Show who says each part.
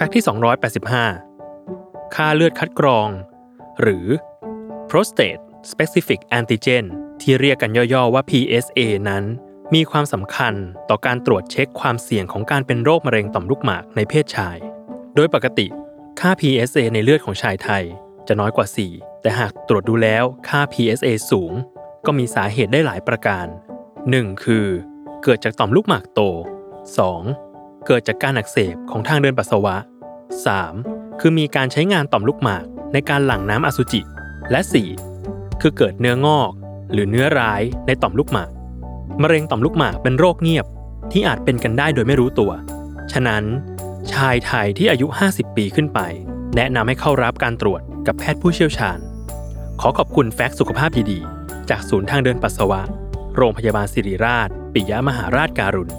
Speaker 1: แฟกต์ที่ 285 ค่าเลือดคัดกรอง หรือ prostate specific antigen ที่เรียกกันย่อๆว่า PSA นั้น มีความสำคัญต่อการตรวจเช็คความเสี่ยงของการเป็นโรคมะเร็งต่อมลูกหมากในเพศชาย โดยปกติ ค่า PSA ในเลือดของชายไทยจะน้อยกว่า 4 แต่หากตรวจดูแล้วค่า PSA สูง ก็มีสาเหตุได้หลายประการ 1. คือ เกิดจากต่อมลูกหมากโต 2. เกิดจากการอักเสบของทางเดินปัสสาวะ 3. คือมีการใช้งานต่อมลูกหมากในการหลั่งน้ำอสุจิ และ 4. คือเกิดเนื้องอก หรือเนื้อร้ายในต่อมลูกหมาก มะเร็งต่อมลูกหมากเป็นโรคเงียบที่อาจเป็นกันได้โดยไม่รู้ตัว ฉะนั้น ชายไทยที่อายุ 50 ปีขึ้นไป แนะนำให้เข้ารับการตรวจกับแพทย์ผู้เชี่ยวชาญ ขอขอบคุณแฟกซ์สุขภาพดีๆ จากศูนย์ทางเดินปัสสาวะ โรงพยาบาลศิริราช ปิยมหาราชการุณ